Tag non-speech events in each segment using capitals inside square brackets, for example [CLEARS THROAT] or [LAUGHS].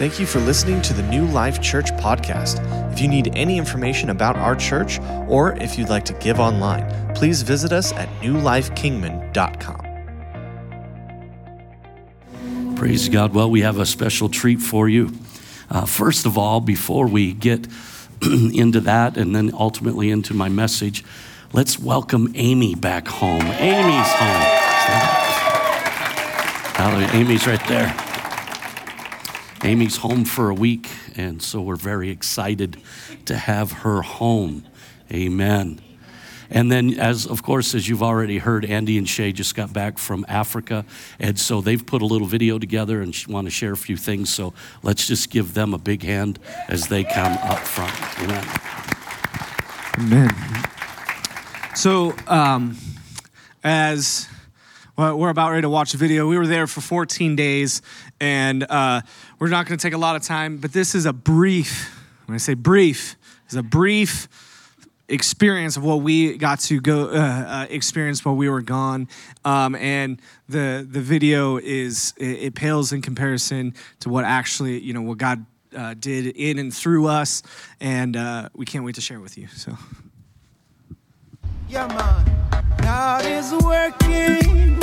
Thank you for listening to the New Life Church podcast. If you need any information about our church or if you'd like to give online, please visit us at newlifekingman.com. Praise God. Well, we have a special treat for you. Uh, first of all, before we get [CLEARS THROAT] into that and then ultimately into my message, let's welcome Amy back home. Amy's home. Amy's right there. Amy's home for a week, and so we're very excited to have her home. Amen. And then, as of course, as you've already heard, Andy and Shay just got back from Africa, and so they've put a little video together and want to share a few things. So let's just give them a big hand as they come up front. Amen. Amen. So, um, as well, we're about ready to watch a video, we were there for 14 days, and uh, we're not going to take a lot of time, but this is a brief. When I say brief, is a brief experience of what we got to go uh, uh, experience while we were gone. Um, and the the video is it, it, pales in comparison to what actually you know what god uh, did in and through us. And uh, we can't wait to share with you so. Yeah man. God is working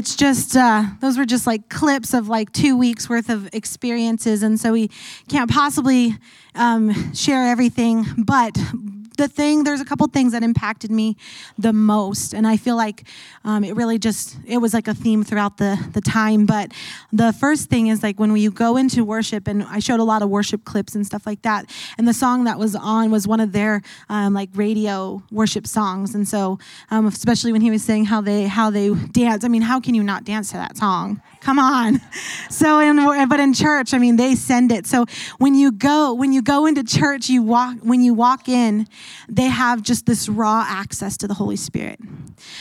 it's just, uh, those were just like clips of like two weeks worth of experiences. And so we can't possibly um, share everything. But the thing, there's a couple things that impacted me the most. And I feel like um, it really just, it was like a theme throughout the, the time. But the first thing is like when you go into worship, and I showed a lot of worship clips and stuff like that. And the song that was on was one of their um, like radio worship songs. And so, um, especially when he was saying how they, how they dance, I mean, how can you not dance to that song? Come on. [LAUGHS] So, in, but in church, I mean, they send it. So when you go, when you go into church, you walk, when you walk in, they have just this raw access to the Holy Spirit.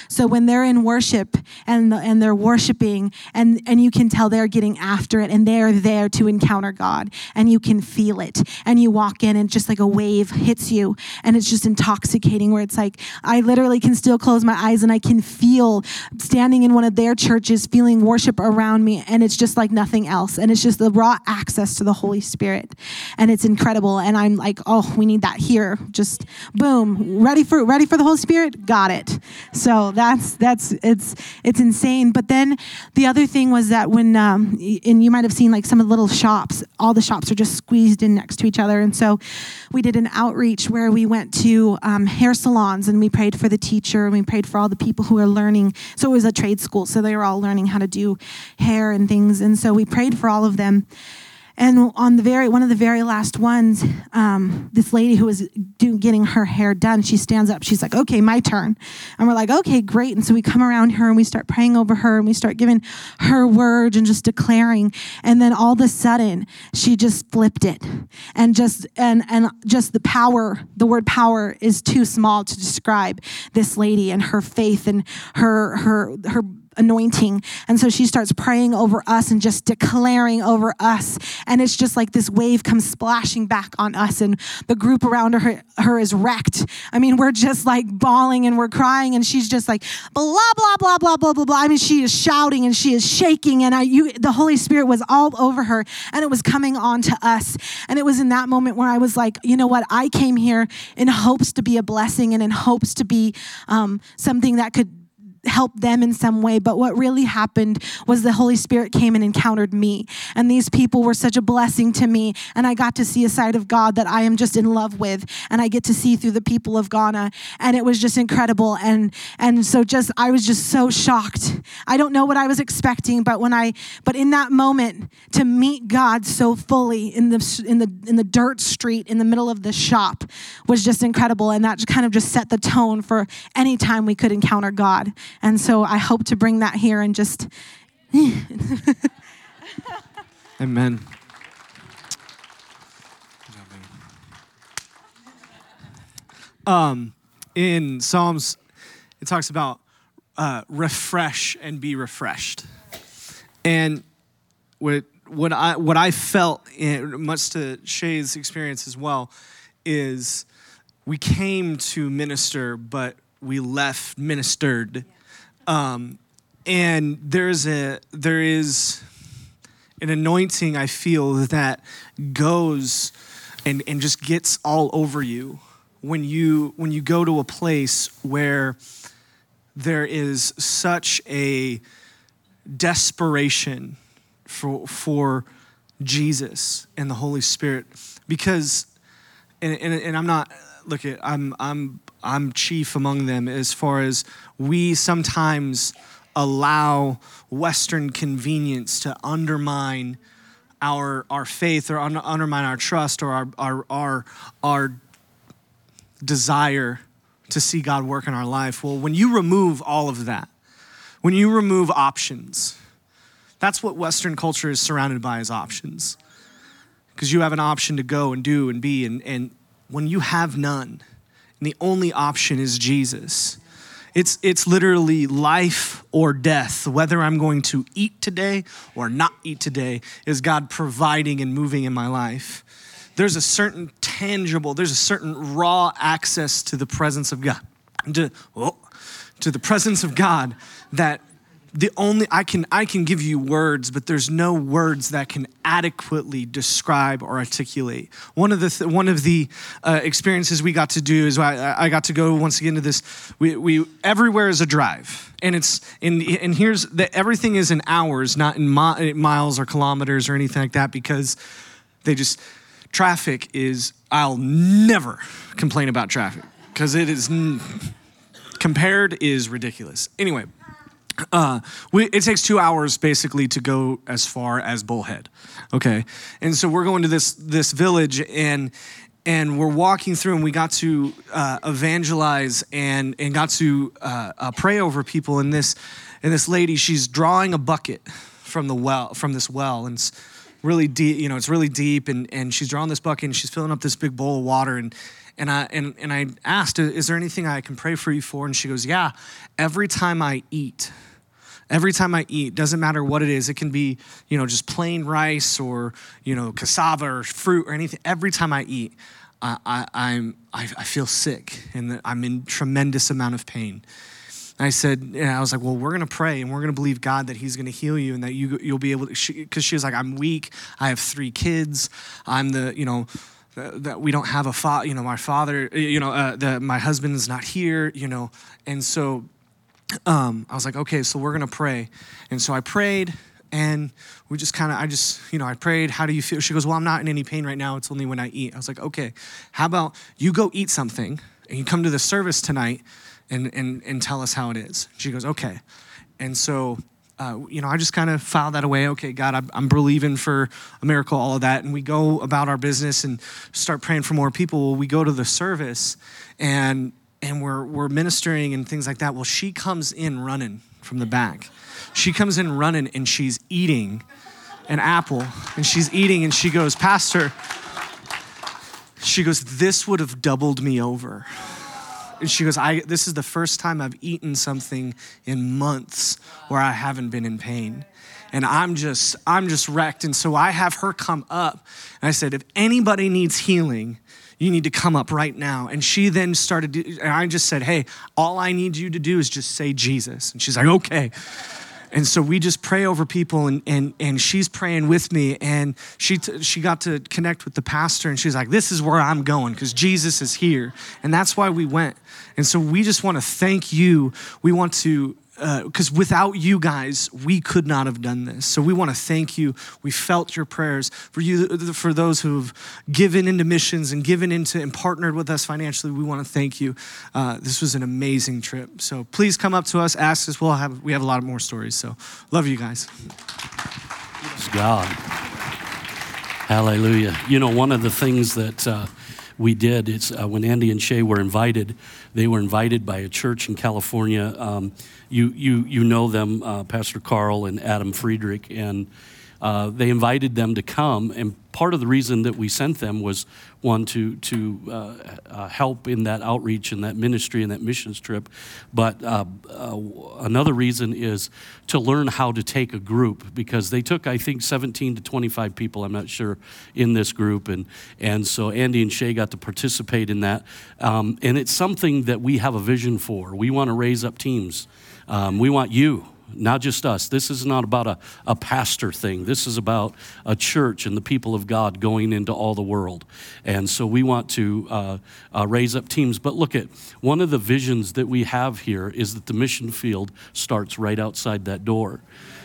So when they're in worship and, and they're worshiping, and, and you can tell they're getting after it and they're there to encounter God, and you can feel it. And you walk in, and just like a wave hits you, and it's just intoxicating, where it's like, I literally can still close my eyes and I can feel standing in one of their churches, feeling worship around me, and it's just like nothing else. And it's just the raw access to the Holy Spirit. And it's incredible. And I'm like, oh, we need that here. Just boom, ready for ready for the Holy Spirit? Got it. So that's that's it's it's insane. But then the other thing was that when um, and you might have seen like some of the little shops, all the shops are just squeezed in next to each other, and so we did an outreach where we went to um, hair salons and we prayed for the teacher and we prayed for all the people who are learning. So it was a trade school, so they were all learning how to do hair and things, and so we prayed for all of them. And on the very one of the very last ones, um, this lady who was do, getting her hair done, she stands up. She's like, "Okay, my turn." And we're like, "Okay, great." And so we come around her and we start praying over her and we start giving her words and just declaring. And then all of a sudden, she just flipped it, and just and and just the power. The word power is too small to describe this lady and her faith and her her her anointing. And so she starts praying over us and just declaring over us. And it's just like this wave comes splashing back on us, and the group around her, her is wrecked. I mean, we're just like bawling and we're crying, and she's just like blah blah blah blah blah blah blah. I mean, she is shouting and she is shaking, and I, you, the Holy Spirit was all over her, and it was coming on to us. And it was in that moment where I was like, you know what? I came here in hopes to be a blessing and in hopes to be um, something that could help them in some way. But what really happened was the Holy Spirit came and encountered me. And these people were such a blessing to me. And I got to see a side of God that I am just in love with. And I get to see through the people of Ghana. And it was just incredible. And and so just I was just so shocked. I don't know what I was expecting, but when I but in that moment to meet God so fully in the in the in the dirt street in the middle of the shop was just incredible. And that kind of just set the tone for any time we could encounter God. And so I hope to bring that here and just. [LAUGHS] Amen. Um, in Psalms, it talks about uh, refresh and be refreshed. And what, what, I, what I felt, in, much to Shay's experience as well, is we came to minister, but we left ministered. Um, and there's a there is an anointing I feel that goes and, and just gets all over you when you when you go to a place where there is such a desperation for for Jesus and the Holy Spirit. Because and, and, and I'm not look at I'm I'm I'm chief among them as far as we sometimes allow Western convenience to undermine our our faith or un- undermine our trust or our our our, our desire to see God work in our life. Well, when you remove all of that, when you remove options, that's what Western culture is surrounded by is options. Because you have an option to go and do and be, and, and when you have none, and the only option is Jesus. It's, it's literally life or death. Whether I'm going to eat today or not eat today is God providing and moving in my life. There's a certain tangible, there's a certain raw access to the presence of God, to, oh, to the presence of God that the only I can I can give you words, but there's no words that can adequately describe or articulate. One of the th- one of the uh, experiences we got to do is I, I got to go once again to this. We, we everywhere is a drive, and it's in and here's that everything is in hours, not in mi- miles or kilometers or anything like that, because they just traffic is. I'll never complain about traffic because it is compared is ridiculous. Anyway uh, we, it takes two hours basically to go as far as Bullhead. Okay, and so we're going to this this village and and we're walking through and we got to uh, evangelize and and got to uh, uh, pray over people and this and this lady she's drawing a bucket from the well from this well and it's really deep you know it's really deep and and she's drawing this bucket and she's filling up this big bowl of water and and I and, and I asked, "Is there anything I can pray for you for?" And she goes, "Yeah. Every time I eat, every time I eat, doesn't matter what it is, it can be, you know, just plain rice or, you know, cassava or fruit or anything. Every time I eat, I, I, I'm, I, I feel sick and I'm in tremendous amount of pain. I said, and I was like, well, we're going to pray and we're going to believe God that He's going to heal you and that you, you'll be able to, because she, she was like, I'm weak. I have three kids. I'm the, you know, that we don't have a father, you know, my father, you know, uh, that my husband's not here, you know, and so um, I was like, okay, so we're gonna pray. And so I prayed, and we just kind of, I just, you know, I prayed, how do you feel? She goes, well, I'm not in any pain right now. It's only when I eat. I was like, okay, how about you go eat something and you come to the service tonight and, and, and tell us how it is? She goes, okay. And so, uh, you know, I just kind of filed that away. Okay, God, I'm, I'm believing for a miracle, all of that. And we go about our business and start praying for more people. Well, we go to the service and and we're, we're ministering and things like that. Well, she comes in running from the back. She comes in running and she's eating an apple and she's eating and she goes, Pastor, she goes, This would have doubled me over. And she goes, I, This is the first time I've eaten something in months where I haven't been in pain. And I'm just, I'm just wrecked. And so I have her come up. And I said, If anybody needs healing, you need to come up right now. And she then started, and I just said, Hey, all I need you to do is just say Jesus. And she's like, Okay. And so we just pray over people, and, and, and she's praying with me. And she, t- she got to connect with the pastor, and she's like, This is where I'm going because Jesus is here. And that's why we went. And so we just want to thank you. We want to because uh, without you guys, we could not have done this. So we want to thank you. We felt your prayers for you, for those who've given into missions and given into and partnered with us financially. We want to thank you. Uh, this was an amazing trip. So please come up to us, ask us. We'll have we have a lot more stories. So love you guys. Praise God. Hallelujah. You know, one of the things that. Uh, we did. It's uh, when Andy and Shay were invited. They were invited by a church in California. Um, you, you, you know them, uh, Pastor Carl and Adam Friedrich, and uh, they invited them to come. And part of the reason that we sent them was one to to uh, uh, help in that outreach and that ministry and that missions trip, but uh, uh, another reason is to learn how to take a group because they took I think 17 to 25 people I'm not sure in this group and and so Andy and Shay got to participate in that, um, and it's something that we have a vision for. We want to raise up teams. Um, we want you not just us. This is not about a, a pastor thing. This is about a church and the people of God going into all the world. And so we want to uh, uh, raise up teams. But look at one of the visions that we have here is that the mission field starts right outside that door.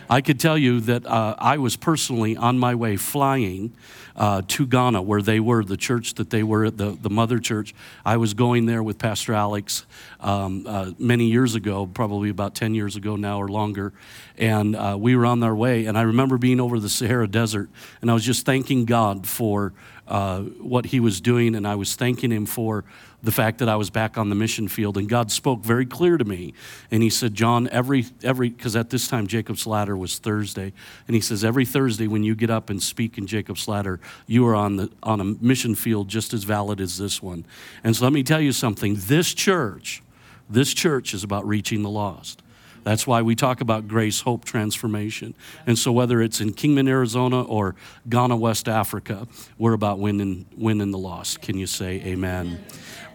I could tell you that uh, I was personally on my way flying uh, to Ghana, where they were, the church that they were, the, the mother church. I was going there with Pastor Alex um, uh, many years ago, probably about 10 years ago now or longer. And uh, we were on our way. And I remember being over the Sahara Desert, and I was just thanking God for uh, what He was doing, and I was thanking Him for the fact that I was back on the mission field. And God spoke very clear to me. And He said, John, every, every, because at this time Jacob's Ladder was Thursday. And He says, every Thursday when you get up and speak in Jacob's Ladder, you are on, the, on a mission field just as valid as this one. And so let me tell you something this church, this church is about reaching the lost. That's why we talk about grace, hope, transformation. And so, whether it's in Kingman, Arizona, or Ghana, West Africa, we're about winning, winning the lost. Can you say amen?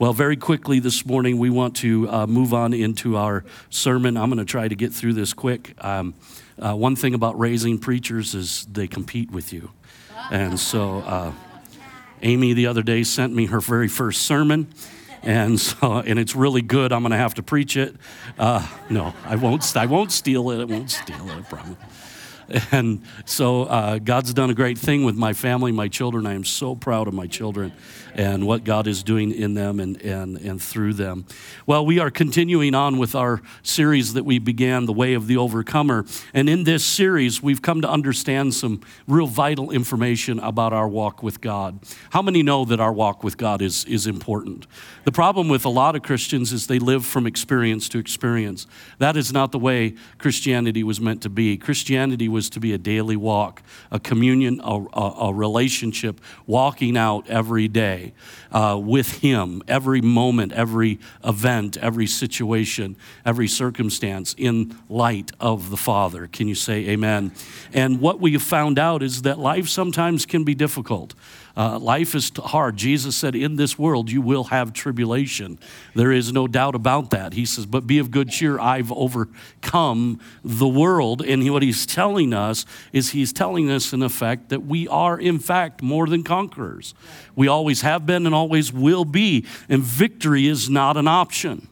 Well, very quickly this morning, we want to uh, move on into our sermon. I'm going to try to get through this quick. Um, uh, one thing about raising preachers is they compete with you. And so, uh, Amy the other day sent me her very first sermon. And so, and it's really good. I'm going to have to preach it. Uh, no, I won't. I won't steal it. I won't steal it. I promise. And so uh, God's done a great thing with my family, my children. I am so proud of my children and what God is doing in them and, and, and through them. Well, we are continuing on with our series that we began, The Way of the Overcomer. And in this series, we've come to understand some real vital information about our walk with God. How many know that our walk with God is, is important? The problem with a lot of Christians is they live from experience to experience. That is not the way Christianity was meant to be. Christianity was to be a daily walk, a communion, a, a, a relationship, walking out every day uh, with Him, every moment, every event, every situation, every circumstance in light of the Father. Can you say amen? And what we have found out is that life sometimes can be difficult. Uh, life is hard. Jesus said, In this world you will have tribulation. There is no doubt about that. He says, But be of good cheer. I've overcome the world. And what he's telling us is he's telling us, in effect, that we are, in fact, more than conquerors. We always have been and always will be. And victory is not an option.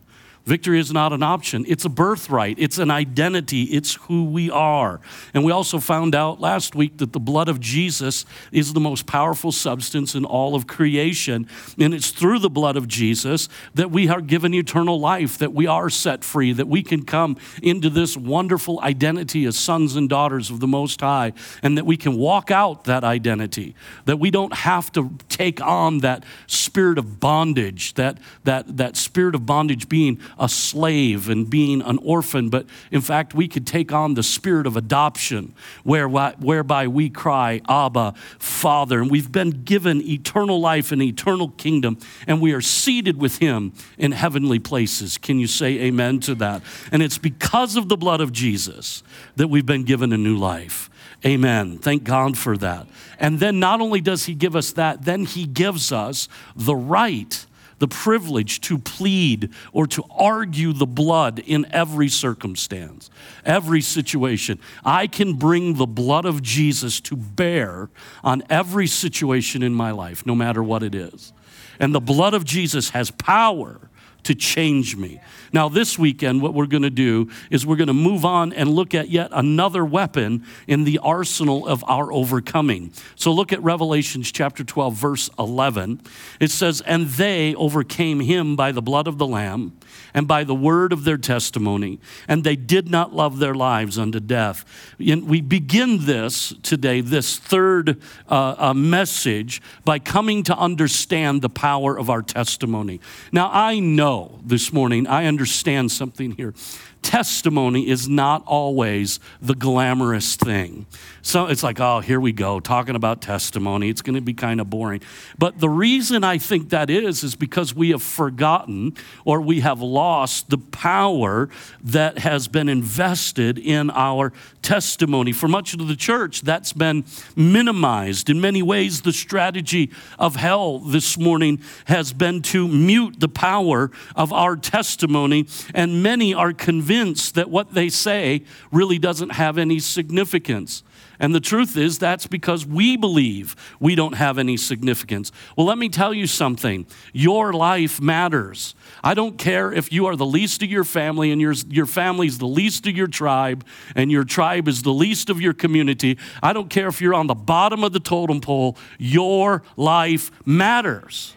Victory is not an option, it's a birthright, it's an identity, it's who we are. And we also found out last week that the blood of Jesus is the most powerful substance in all of creation. And it's through the blood of Jesus that we are given eternal life, that we are set free, that we can come into this wonderful identity as sons and daughters of the Most High, and that we can walk out that identity, that we don't have to take on that spirit of bondage, that, that, that spirit of bondage being a slave and being an orphan, but in fact, we could take on the spirit of adoption, where, whereby we cry, Abba, Father. And we've been given eternal life and eternal kingdom, and we are seated with Him in heavenly places. Can you say amen to that? And it's because of the blood of Jesus that we've been given a new life. Amen. Thank God for that. And then not only does He give us that, then He gives us the right the privilege to plead or to argue the blood in every circumstance, every situation. I can bring the blood of Jesus to bear on every situation in my life, no matter what it is. And the blood of Jesus has power to change me. Now, this weekend, what we're going to do is we're going to move on and look at yet another weapon in the arsenal of our overcoming. So, look at Revelations chapter 12, verse 11. It says, And they overcame him by the blood of the Lamb and by the word of their testimony, and they did not love their lives unto death. And we begin this today, this third uh, uh, message, by coming to understand the power of our testimony. Now, I know this morning, I understand something here testimony is not always the glamorous thing. So it's like, oh, here we go, talking about testimony. It's going to be kind of boring. But the reason I think that is, is because we have forgotten or we have lost the power that has been invested in our testimony. For much of the church, that's been minimized. In many ways, the strategy of hell this morning has been to mute the power of our testimony, and many are convinced that what they say really doesn't have any significance. And the truth is, that's because we believe we don't have any significance. Well, let me tell you something your life matters. I don't care if you are the least of your family and your, your family's the least of your tribe and your tribe is the least of your community. I don't care if you're on the bottom of the totem pole. Your life matters.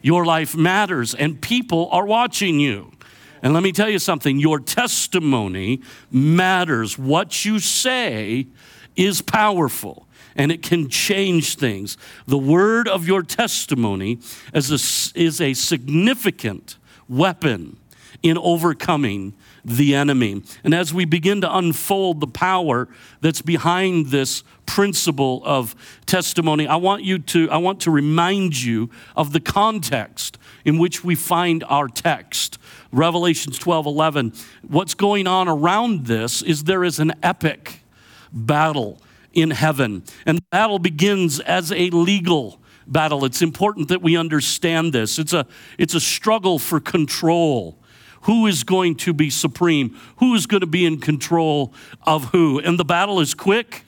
Your life matters, and people are watching you. And let me tell you something your testimony matters. What you say is powerful and it can change things. The word of your testimony is a, is a significant weapon in overcoming the enemy. And as we begin to unfold the power that's behind this principle of testimony, I want you to I want to remind you of the context in which we find our text. Revelations 12 11. What's going on around this is there is an epic battle in heaven. And the battle begins as a legal battle. It's important that we understand this. It's a, it's a struggle for control. Who is going to be supreme? Who is going to be in control of who? And the battle is quick,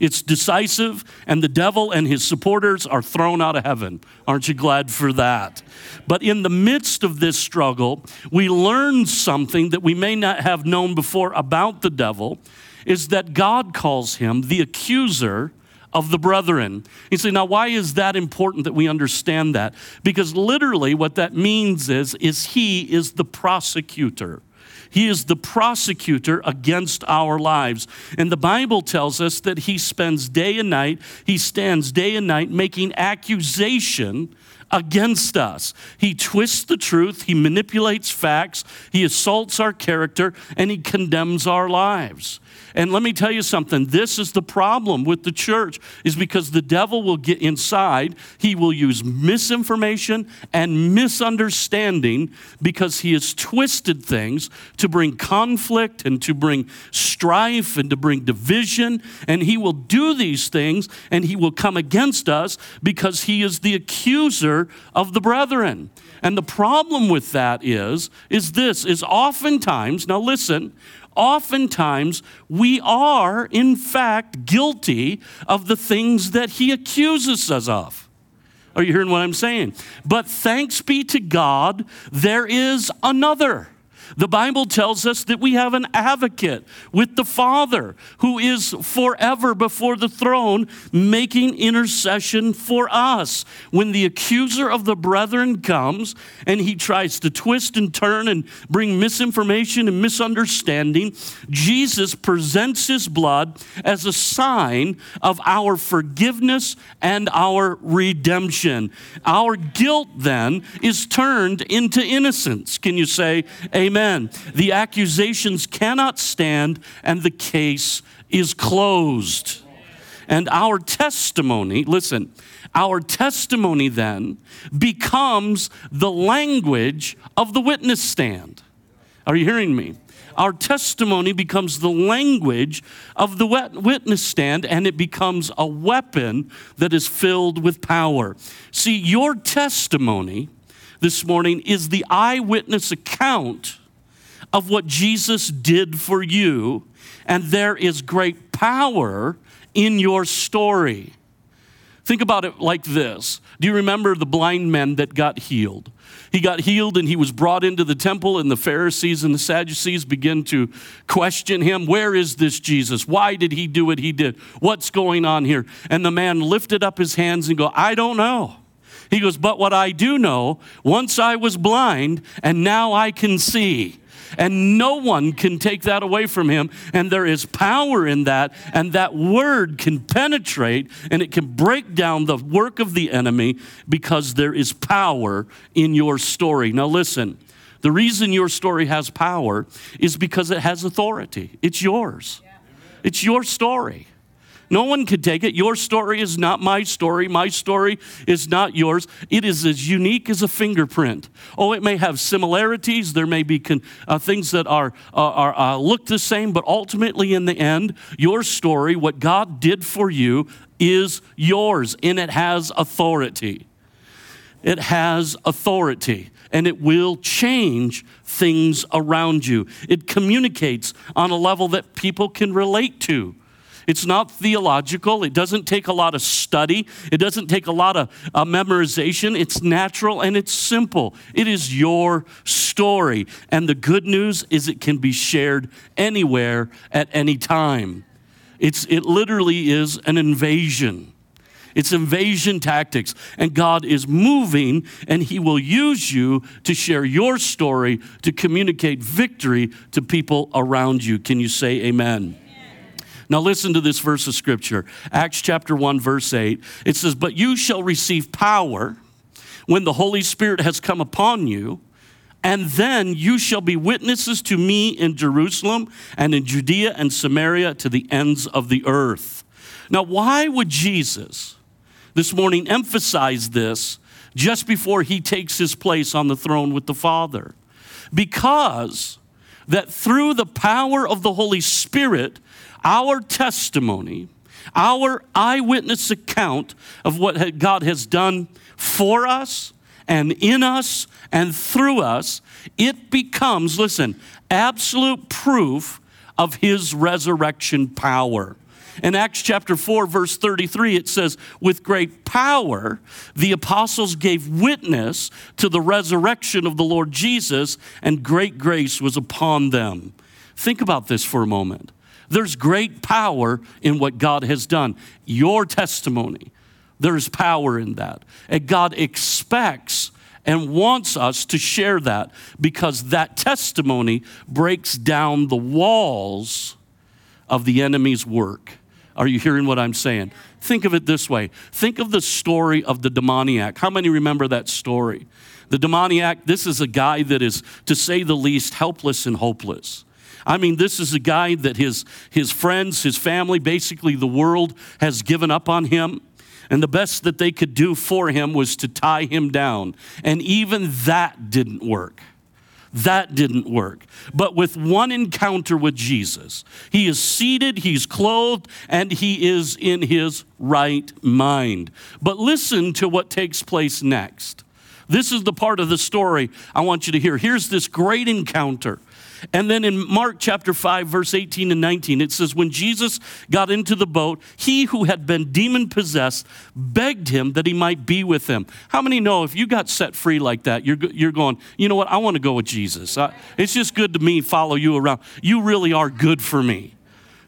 it's decisive, and the devil and his supporters are thrown out of heaven. Aren't you glad for that? But in the midst of this struggle, we learn something that we may not have known before about the devil is that God calls him the accuser of the brethren. You say, now why is that important that we understand that? Because literally what that means is, is he is the prosecutor. He is the prosecutor against our lives. And the Bible tells us that he spends day and night, he stands day and night making accusation against us. He twists the truth, he manipulates facts, he assaults our character, and he condemns our lives. And let me tell you something this is the problem with the church, is because the devil will get inside. He will use misinformation and misunderstanding because he has twisted things to bring conflict and to bring strife and to bring division. And he will do these things and he will come against us because he is the accuser of the brethren. And the problem with that is, is this, is oftentimes, now listen, oftentimes we are, in fact, guilty of the things that he accuses us of. Are you hearing what I'm saying? But thanks be to God, there is another. The Bible tells us that we have an advocate with the Father who is forever before the throne making intercession for us. When the accuser of the brethren comes and he tries to twist and turn and bring misinformation and misunderstanding, Jesus presents his blood as a sign of our forgiveness and our redemption. Our guilt then is turned into innocence. Can you say amen? The accusations cannot stand, and the case is closed. And our testimony, listen, our testimony then becomes the language of the witness stand. Are you hearing me? Our testimony becomes the language of the witness stand, and it becomes a weapon that is filled with power. See, your testimony this morning is the eyewitness account of what Jesus did for you, and there is great power in your story. Think about it like this Do you remember the blind men that got healed? He got healed and he was brought into the temple, and the Pharisees and the Sadducees begin to question him. Where is this Jesus? Why did he do what he did? What's going on here? And the man lifted up his hands and go, I don't know. He goes, But what I do know, once I was blind and now I can see. And no one can take that away from him. And there is power in that. And that word can penetrate and it can break down the work of the enemy because there is power in your story. Now, listen. The reason your story has power is because it has authority. It's yours. It's your story. No one can take it. Your story is not my story. My story is not yours. It is as unique as a fingerprint. Oh, it may have similarities. There may be con- uh, things that are, uh, are uh, look the same, but ultimately, in the end, your story, what God did for you, is yours, and it has authority. It has authority and it will change things around you. It communicates on a level that people can relate to. It's not theological. It doesn't take a lot of study. It doesn't take a lot of uh, memorization. It's natural and it's simple. It is your story. And the good news is it can be shared anywhere at any time. It's, it literally is an invasion. It's invasion tactics. And God is moving, and He will use you to share your story to communicate victory to people around you. Can you say amen? Now, listen to this verse of scripture Acts chapter 1, verse 8. It says, But you shall receive power when the Holy Spirit has come upon you. And then you shall be witnesses to me in Jerusalem and in Judea and Samaria to the ends of the earth. Now, why would Jesus this morning emphasize this just before he takes his place on the throne with the Father? Because that through the power of the Holy Spirit, our testimony, our eyewitness account of what God has done for us and in us and through us, it becomes, listen, absolute proof of his resurrection power. In Acts chapter 4, verse 33, it says, With great power, the apostles gave witness to the resurrection of the Lord Jesus, and great grace was upon them. Think about this for a moment. There's great power in what God has done. Your testimony, there's power in that. And God expects and wants us to share that because that testimony breaks down the walls of the enemy's work. Are you hearing what I'm saying? Think of it this way think of the story of the demoniac. How many remember that story? The demoniac, this is a guy that is, to say the least, helpless and hopeless. I mean, this is a guy that his, his friends, his family, basically the world has given up on him. And the best that they could do for him was to tie him down. And even that didn't work. That didn't work. But with one encounter with Jesus, he is seated, he's clothed, and he is in his right mind. But listen to what takes place next. This is the part of the story I want you to hear. Here's this great encounter. And then in Mark chapter 5, verse 18 and 19, it says, When Jesus got into the boat, he who had been demon possessed begged him that he might be with him. How many know if you got set free like that, you're, you're going, you know what, I want to go with Jesus. I, it's just good to me follow you around. You really are good for me.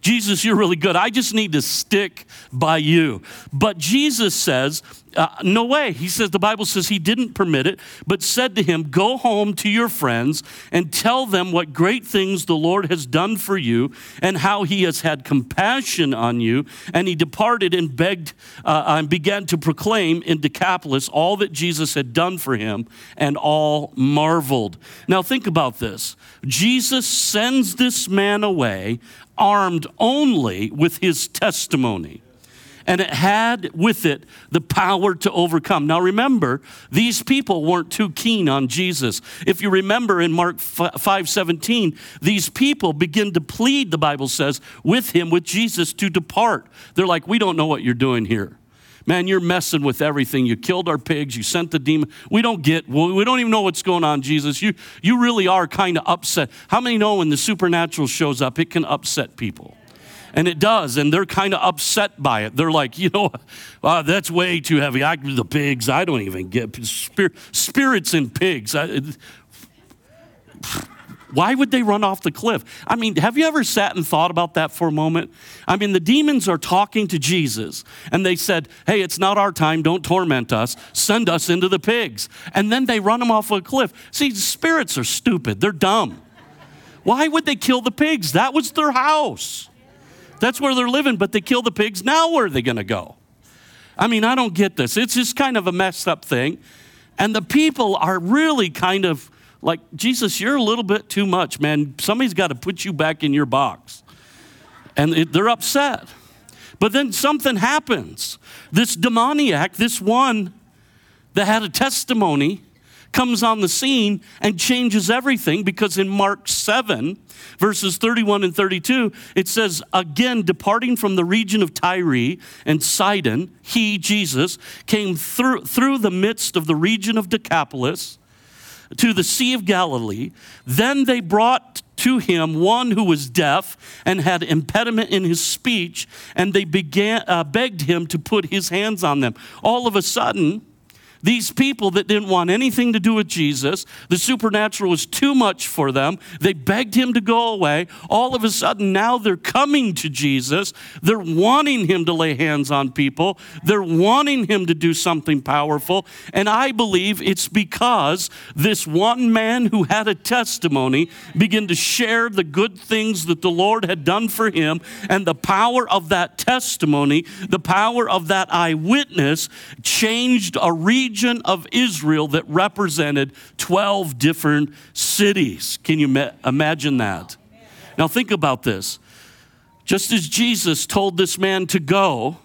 Jesus, you're really good. I just need to stick by you. But Jesus says, uh, no way. He says, the Bible says he didn't permit it, but said to him, Go home to your friends and tell them what great things the Lord has done for you and how he has had compassion on you. And he departed and begged uh, and began to proclaim in Decapolis all that Jesus had done for him, and all marveled. Now, think about this Jesus sends this man away armed only with his testimony and it had with it the power to overcome. Now remember, these people weren't too keen on Jesus. If you remember in Mark 5:17, these people begin to plead, the Bible says, with him with Jesus to depart. They're like, "We don't know what you're doing here." Man, you're messing with everything. You killed our pigs. You sent the demon. We don't get, we don't even know what's going on, Jesus. You, you really are kind of upset. How many know when the supernatural shows up, it can upset people? And it does, and they're kind of upset by it. They're like, you know, uh, that's way too heavy. I the pigs. I don't even get spir- spirits in pigs. I, why would they run off the cliff? I mean, have you ever sat and thought about that for a moment? I mean, the demons are talking to Jesus, and they said, Hey, it's not our time. Don't torment us. Send us into the pigs. And then they run them off a cliff. See, spirits are stupid, they're dumb. Why would they kill the pigs? That was their house. That's where they're living, but they kill the pigs. Now, where are they going to go? I mean, I don't get this. It's just kind of a messed up thing. And the people are really kind of like, Jesus, you're a little bit too much, man. Somebody's got to put you back in your box. And it, they're upset. But then something happens. This demoniac, this one that had a testimony, comes on the scene and changes everything because in Mark 7, verses 31 and 32, it says, Again, departing from the region of Tyre and Sidon, he, Jesus, came through, through the midst of the region of Decapolis to the Sea of Galilee. Then they brought to him one who was deaf and had impediment in his speech, and they began, uh, begged him to put his hands on them. All of a sudden, these people that didn't want anything to do with Jesus, the supernatural was too much for them. They begged him to go away. All of a sudden, now they're coming to Jesus. They're wanting him to lay hands on people. They're wanting him to do something powerful. And I believe it's because this one man who had a testimony began to share the good things that the Lord had done for him. And the power of that testimony, the power of that eyewitness, changed a region region of Israel that represented 12 different cities. Can you ma- imagine that? Now, think about this. Just as Jesus told this man to go,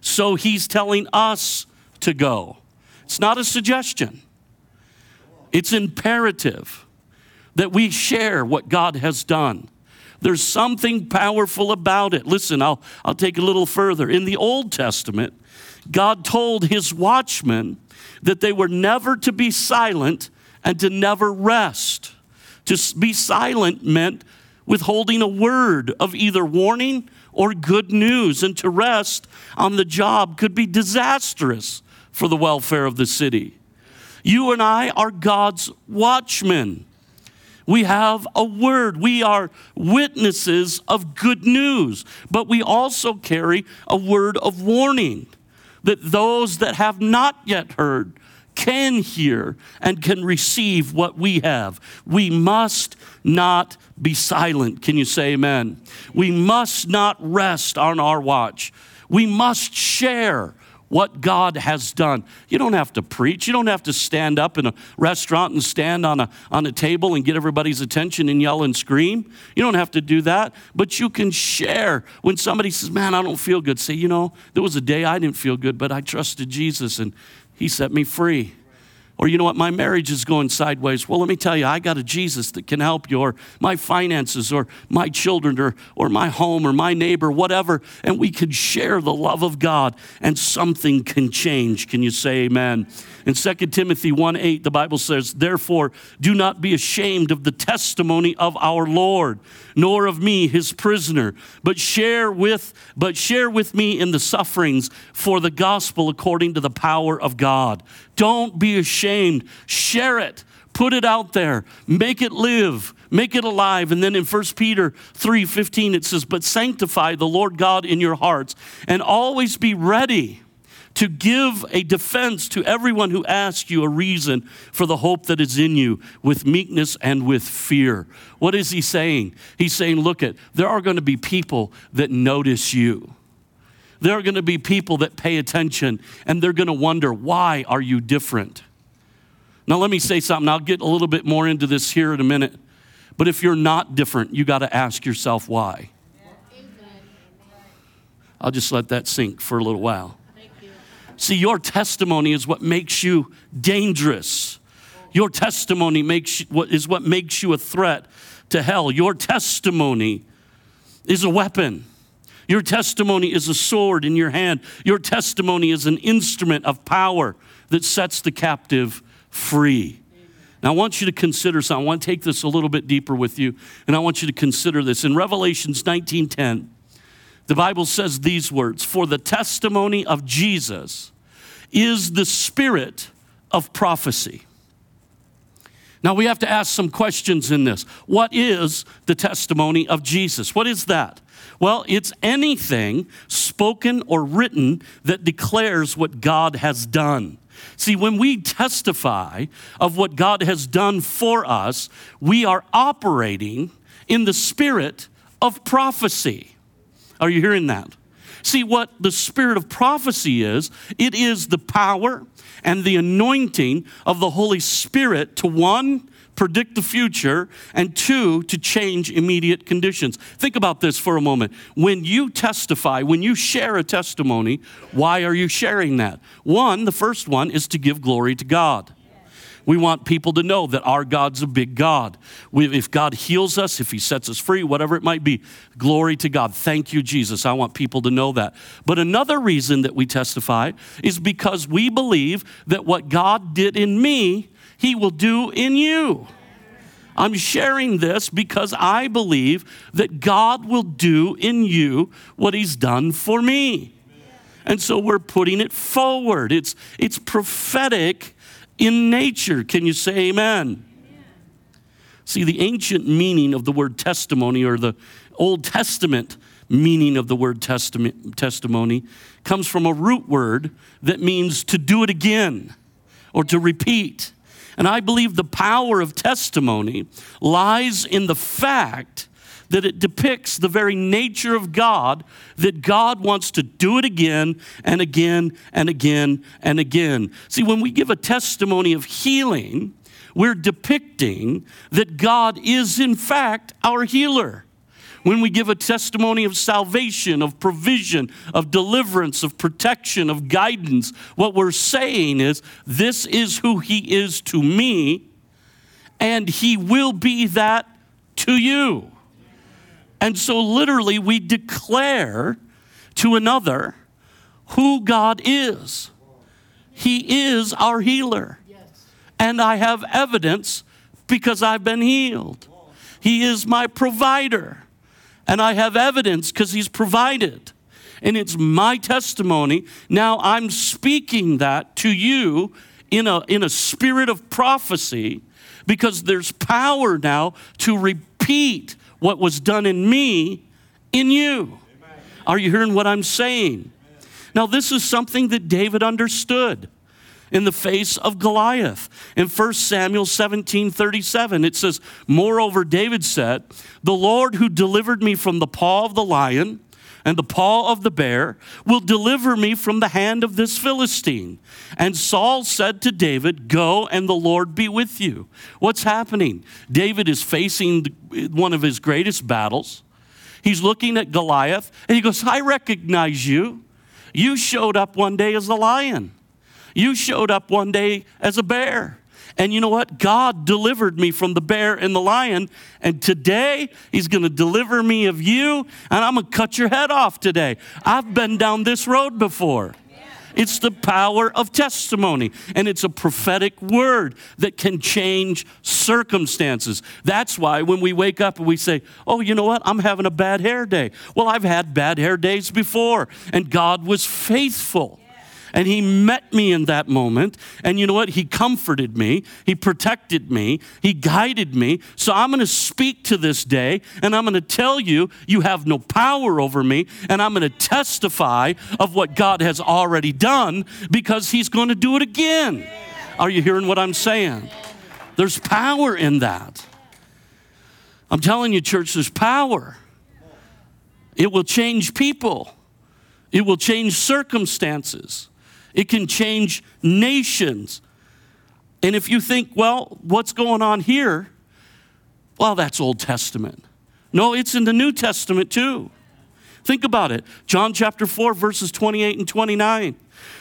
so he's telling us to go. It's not a suggestion, it's imperative that we share what God has done. There's something powerful about it. Listen, I'll, I'll take a little further. In the Old Testament, God told his watchmen that they were never to be silent and to never rest. To be silent meant withholding a word of either warning or good news, and to rest on the job could be disastrous for the welfare of the city. You and I are God's watchmen. We have a word. We are witnesses of good news, but we also carry a word of warning that those that have not yet heard can hear and can receive what we have. We must not be silent. Can you say amen? We must not rest on our watch. We must share what God has done. You don't have to preach. You don't have to stand up in a restaurant and stand on a, on a table and get everybody's attention and yell and scream. You don't have to do that, but you can share. When somebody says, Man, I don't feel good, say, You know, there was a day I didn't feel good, but I trusted Jesus and he set me free. Or, you know what, my marriage is going sideways. Well, let me tell you, I got a Jesus that can help you, or my finances, or my children, or, or my home, or my neighbor, whatever. And we can share the love of God, and something can change. Can you say amen? In 2 Timothy 1 8, the Bible says, Therefore, do not be ashamed of the testimony of our Lord, nor of me, his prisoner, but share with, but share with me in the sufferings for the gospel according to the power of God. Don't be ashamed. Share it. Put it out there. Make it live. Make it alive. And then in 1 Peter 3:15 it says, "But sanctify the Lord God in your hearts and always be ready to give a defense to everyone who asks you a reason for the hope that is in you with meekness and with fear. What is he saying? He's saying, look at, there are going to be people that notice you. There are going to be people that pay attention and they're going to wonder, why are you different? Now, let me say something. I'll get a little bit more into this here in a minute. But if you're not different, you got to ask yourself why. I'll just let that sink for a little while. See, your testimony is what makes you dangerous. Your testimony makes what is what makes you a threat to hell. Your testimony is a weapon. Your testimony is a sword in your hand. Your testimony is an instrument of power that sets the captive free. Now, I want you to consider something. I want to take this a little bit deeper with you, and I want you to consider this. In Revelations 19:10, The Bible says these words For the testimony of Jesus is the spirit of prophecy. Now we have to ask some questions in this. What is the testimony of Jesus? What is that? Well, it's anything spoken or written that declares what God has done. See, when we testify of what God has done for us, we are operating in the spirit of prophecy. Are you hearing that? See, what the spirit of prophecy is it is the power and the anointing of the Holy Spirit to one, predict the future, and two, to change immediate conditions. Think about this for a moment. When you testify, when you share a testimony, why are you sharing that? One, the first one is to give glory to God. We want people to know that our God's a big God. We, if God heals us, if He sets us free, whatever it might be, glory to God. Thank you, Jesus. I want people to know that. But another reason that we testify is because we believe that what God did in me, He will do in you. I'm sharing this because I believe that God will do in you what He's done for me. And so we're putting it forward. It's, it's prophetic in nature. Can you say amen? amen? See, the ancient meaning of the word testimony or the Old Testament meaning of the word testimony comes from a root word that means to do it again or to repeat. And I believe the power of testimony lies in the fact that it depicts the very nature of God, that God wants to do it again and again and again and again. See, when we give a testimony of healing, we're depicting that God is, in fact, our healer. When we give a testimony of salvation, of provision, of deliverance, of protection, of guidance, what we're saying is, This is who He is to me, and He will be that to you. And so, literally, we declare to another who God is. He is our healer. And I have evidence because I've been healed. He is my provider. And I have evidence because He's provided. And it's my testimony. Now I'm speaking that to you in a, in a spirit of prophecy because there's power now to repeat what was done in me in you. Are you hearing what I'm saying? Now, this is something that David understood in the face of Goliath. In 1 Samuel 17 37, it says, Moreover, David said, The Lord who delivered me from the paw of the lion and the paw of the bear will deliver me from the hand of this Philistine. And Saul said to David, Go and the Lord be with you. What's happening? David is facing one of his greatest battles. He's looking at Goliath and he goes, I recognize you. You showed up one day as a lion, you showed up one day as a bear. And you know what? God delivered me from the bear and the lion. And today, He's going to deliver me of you. And I'm going to cut your head off today. I've been down this road before. It's the power of testimony, and it's a prophetic word that can change circumstances. That's why when we wake up and we say, Oh, you know what? I'm having a bad hair day. Well, I've had bad hair days before, and God was faithful. And he met me in that moment. And you know what? He comforted me, he protected me, he guided me. So I'm going to speak to this day and I'm going to tell you, you have no power over me. And I'm going to testify of what God has already done because he's going to do it again. Are you hearing what I'm saying? There's power in that. I'm telling you, church, there's power. It will change people, it will change circumstances it can change nations. And if you think, well, what's going on here? Well, that's Old Testament. No, it's in the New Testament too. Think about it. John chapter 4, verses 28 and 29.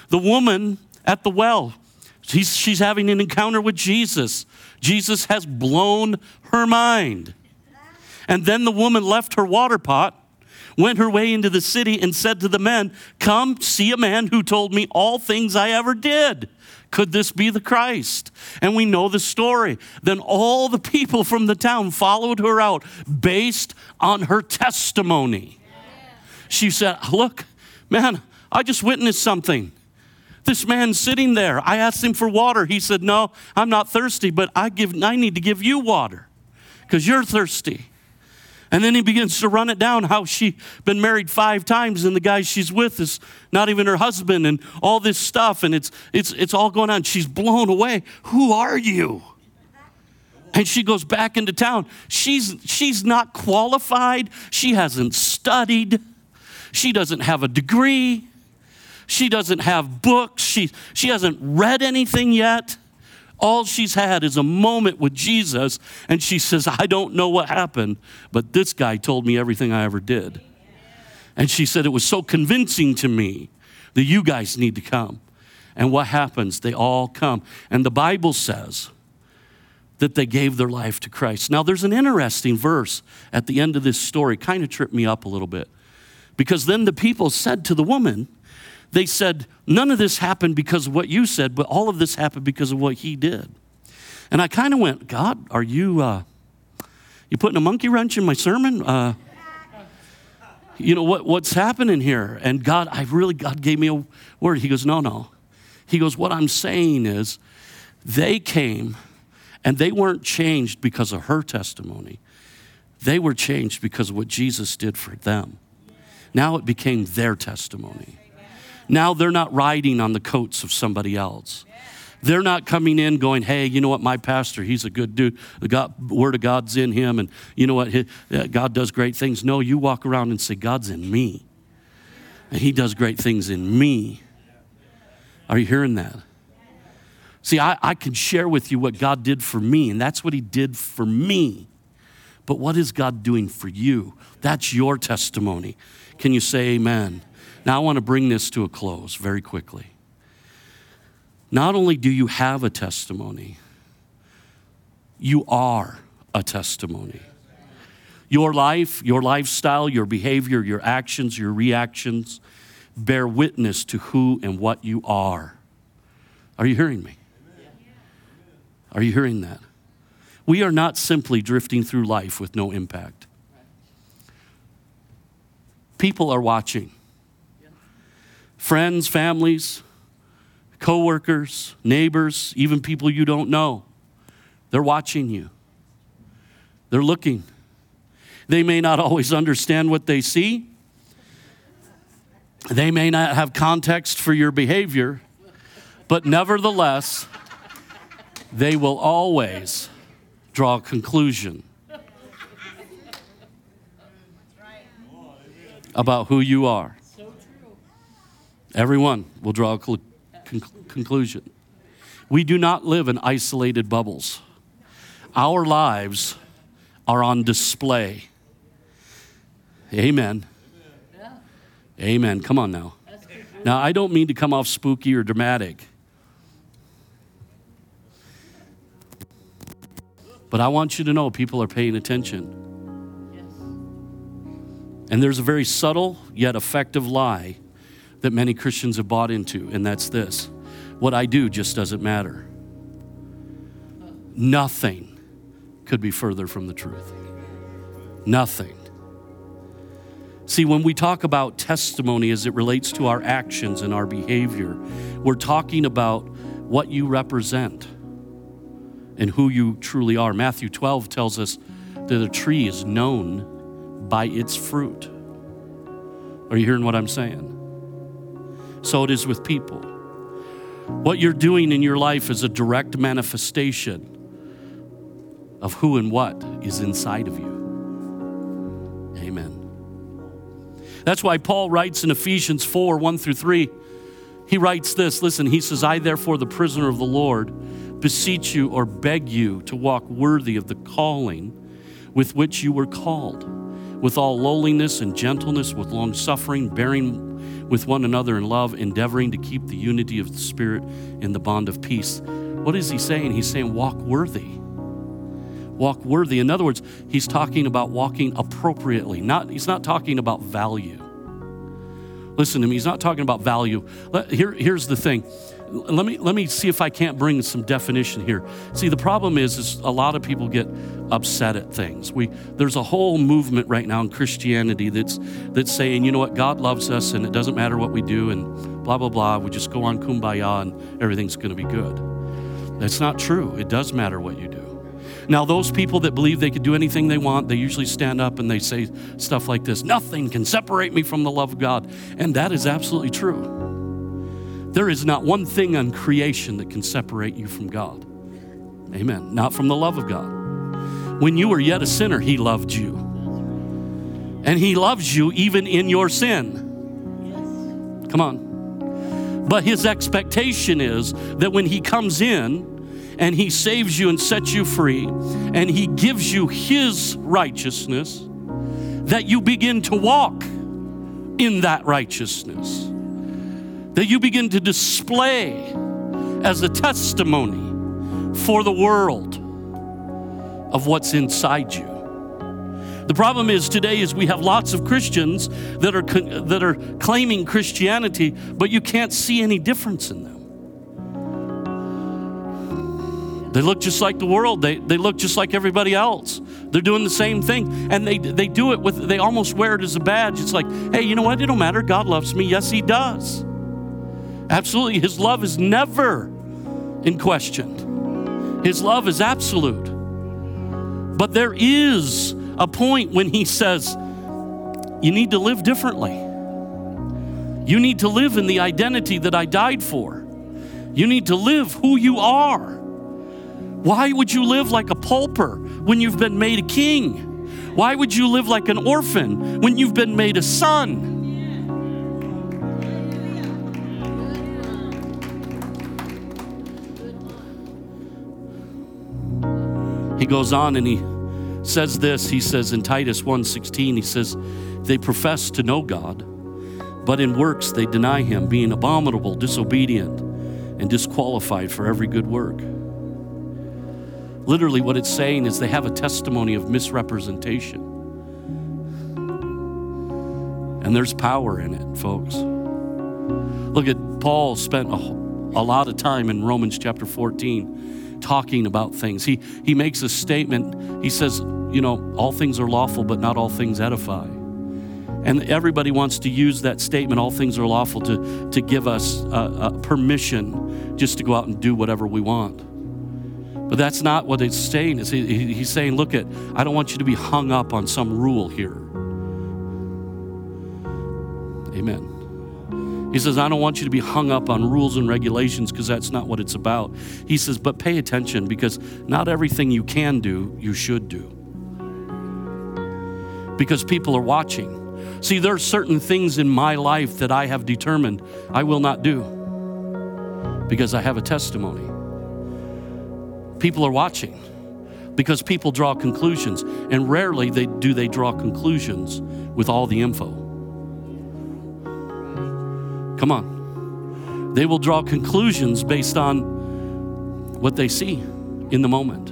The woman at the well, she's, she's having an encounter with Jesus. Jesus has blown her mind. And then the woman left her water pot went her way into the city and said to the men, Come see a man who told me all things I ever did. Could this be the Christ? And we know the story. Then all the people from the town followed her out based on her testimony. She said, Look, man, I just witnessed something. This man sitting there, I asked him for water. He said, No, I'm not thirsty, but I, give, I need to give you water because you're thirsty. And then he begins to run it down how she's been married five times and the guy she's with is not even her husband and all this stuff and it's it's it's all going on. She's blown away. Who are you? And she goes back into town. She's she's not qualified. She hasn't studied. She doesn't have a degree. She doesn't have books. She, she hasn't read anything yet. All she's had is a moment with Jesus, and she says, I don't know what happened, but this guy told me everything I ever did. And she said, It was so convincing to me that you guys need to come. And what happens? They all come. And the Bible says that they gave their life to Christ. Now, there's an interesting verse at the end of this story, kind of tripped me up a little bit. Because then the people said to the woman, they said, None of this happened because of what you said, but all of this happened because of what he did. And I kind of went, God, are you, uh, you putting a monkey wrench in my sermon? Uh, you know, what, what's happening here? And God, I really, God gave me a word. He goes, No, no. He goes, What I'm saying is, they came and they weren't changed because of her testimony. They were changed because of what Jesus did for them. Now it became their testimony. Now they're not riding on the coats of somebody else. They're not coming in going, hey, you know what, my pastor, he's a good dude. The God, word of God's in him, and you know what, uh, God does great things. No, you walk around and say, God's in me. And he does great things in me. Are you hearing that? See, I, I can share with you what God did for me, and that's what he did for me. But what is God doing for you? That's your testimony. Can you say amen? Now, I want to bring this to a close very quickly. Not only do you have a testimony, you are a testimony. Your life, your lifestyle, your behavior, your actions, your reactions bear witness to who and what you are. Are you hearing me? Are you hearing that? We are not simply drifting through life with no impact. People are watching friends, families, coworkers, neighbors, even people you don't know. They're watching you. They're looking. They may not always understand what they see. They may not have context for your behavior, but nevertheless, they will always draw a conclusion about who you are. Everyone will draw a cl- con- conclusion. We do not live in isolated bubbles. Our lives are on display. Amen. Amen. Come on now. Now, I don't mean to come off spooky or dramatic, but I want you to know people are paying attention. And there's a very subtle yet effective lie that many Christians have bought into, and that's this what I do just doesn't matter. Nothing could be further from the truth. Nothing. See, when we talk about testimony as it relates to our actions and our behavior, we're talking about what you represent and who you truly are. Matthew 12 tells us that a tree is known by its fruit. Are you hearing what I'm saying? So it is with people. What you're doing in your life is a direct manifestation of who and what is inside of you. Amen. That's why Paul writes in Ephesians 4 1 through 3. He writes this listen, he says, I therefore, the prisoner of the Lord, beseech you or beg you to walk worthy of the calling with which you were called, with all lowliness and gentleness, with long suffering, bearing with one another in love, endeavoring to keep the unity of the Spirit in the bond of peace. What is he saying? He's saying, walk worthy. Walk worthy. In other words, he's talking about walking appropriately. Not, he's not talking about value. Listen to me, he's not talking about value. Here, here's the thing let me let me see if I can't bring some definition here. See, the problem is, is a lot of people get upset at things. We there's a whole movement right now in Christianity that's that's saying, you know what, God loves us, and it doesn't matter what we do, and blah blah blah. We just go on kumbaya, and everything's going to be good. That's not true. It does matter what you do. Now, those people that believe they could do anything they want, they usually stand up and they say stuff like this Nothing can separate me from the love of God. And that is absolutely true. There is not one thing on creation that can separate you from God. Amen. Not from the love of God. When you were yet a sinner, He loved you. And He loves you even in your sin. Come on. But His expectation is that when He comes in and He saves you and sets you free and He gives you His righteousness, that you begin to walk in that righteousness that you begin to display as a testimony for the world of what's inside you. The problem is today is we have lots of Christians that are that are claiming Christianity, but you can't see any difference in them. They look just like the world. They, they look just like everybody else. They're doing the same thing. And they, they do it with, they almost wear it as a badge. It's like, hey, you know what? It don't matter. God loves me. Yes, He does. Absolutely. His love is never in question, His love is absolute. But there is a point when He says, You need to live differently. You need to live in the identity that I died for. You need to live who you are. Why would you live like a pauper when you've been made a king? Why would you live like an orphan when you've been made a son? He goes on and he says this. He says in Titus 1:16, he says, "They profess to know God, but in works they deny him, being abominable, disobedient, and disqualified for every good work." Literally what it's saying is they have a testimony of misrepresentation. And there's power in it, folks. Look at Paul spent a, a lot of time in Romans chapter 14 talking about things. He, he makes a statement. He says, you know, all things are lawful, but not all things edify. And everybody wants to use that statement, all things are lawful, to, to give us uh, uh, permission just to go out and do whatever we want. But that's not what it's saying. It's, he, he's saying, look at, I don't want you to be hung up on some rule here. Amen. He says, I don't want you to be hung up on rules and regulations because that's not what it's about. He says, but pay attention because not everything you can do, you should do. Because people are watching. See, there are certain things in my life that I have determined I will not do because I have a testimony. People are watching because people draw conclusions, and rarely they, do they draw conclusions with all the info. Come on. They will draw conclusions based on what they see in the moment.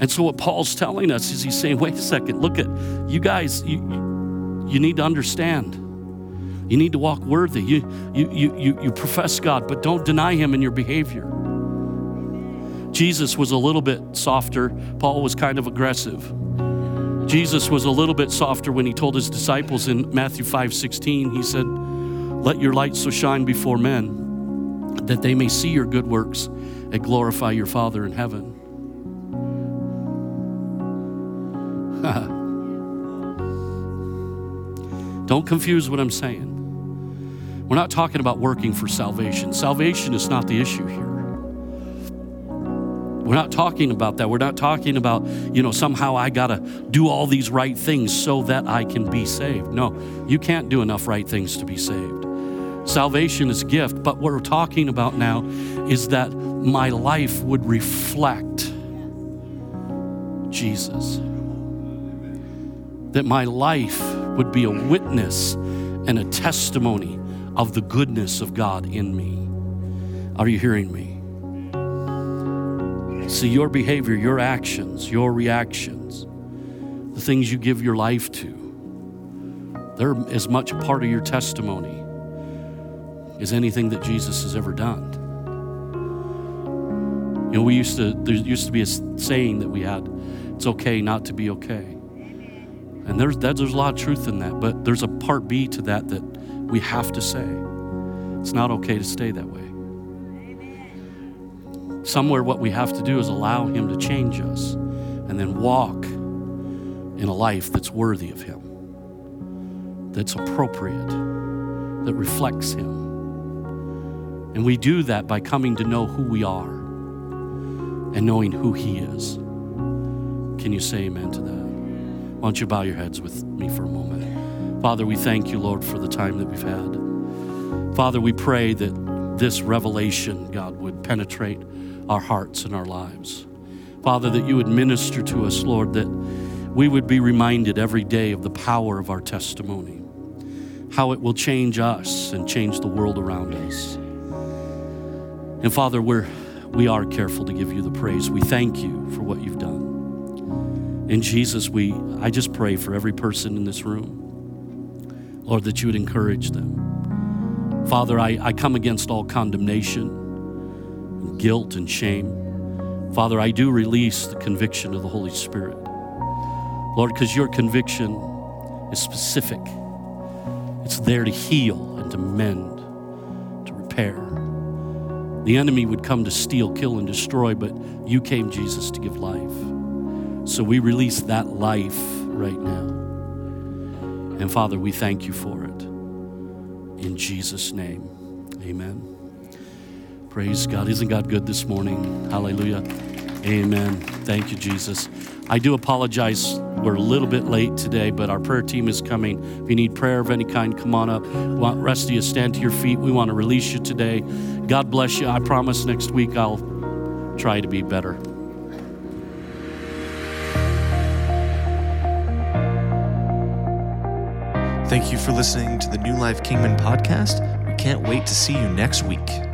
And so, what Paul's telling us is he's saying, wait a second, look at you guys, you, you need to understand. You need to walk worthy. You, you, you, you, you profess God, but don't deny Him in your behavior. Jesus was a little bit softer, Paul was kind of aggressive. Jesus was a little bit softer when he told his disciples in Matthew 5 16, he said, Let your light so shine before men that they may see your good works and glorify your Father in heaven. [LAUGHS] Don't confuse what I'm saying. We're not talking about working for salvation. Salvation is not the issue here. We're not talking about that. We're not talking about, you know, somehow I got to do all these right things so that I can be saved. No, you can't do enough right things to be saved. Salvation is a gift, but what we're talking about now is that my life would reflect Jesus. That my life would be a witness and a testimony of the goodness of God in me. Are you hearing me? See, your behavior, your actions, your reactions, the things you give your life to, they're as much a part of your testimony as anything that Jesus has ever done. You know, we used to, there used to be a saying that we had it's okay not to be okay. And there's, that, there's a lot of truth in that, but there's a part B to that that we have to say. It's not okay to stay that way. Somewhere, what we have to do is allow Him to change us and then walk in a life that's worthy of Him, that's appropriate, that reflects Him. And we do that by coming to know who we are and knowing who He is. Can you say amen to that? Why don't you bow your heads with me for a moment? Father, we thank you, Lord, for the time that we've had. Father, we pray that this revelation, God, would penetrate our hearts and our lives. Father, that you would minister to us, Lord, that we would be reminded every day of the power of our testimony, how it will change us and change the world around us. And Father, we're, we are careful to give you the praise. We thank you for what you've done. In Jesus, we, I just pray for every person in this room, Lord, that you would encourage them. Father, I, I come against all condemnation, and guilt, and shame. Father, I do release the conviction of the Holy Spirit. Lord, because your conviction is specific, it's there to heal and to mend, to repair. The enemy would come to steal, kill, and destroy, but you came, Jesus, to give life. So we release that life right now. And Father, we thank you for it. In Jesus' name, amen. Praise God. Isn't God good this morning? Hallelujah. Amen. Thank you, Jesus. I do apologize. We're a little bit late today, but our prayer team is coming. If you need prayer of any kind, come on up. Want rest of you stand to your feet. We want to release you today. God bless you. I promise next week I'll try to be better. Thank you for listening to the New Life Kingman podcast. We can't wait to see you next week.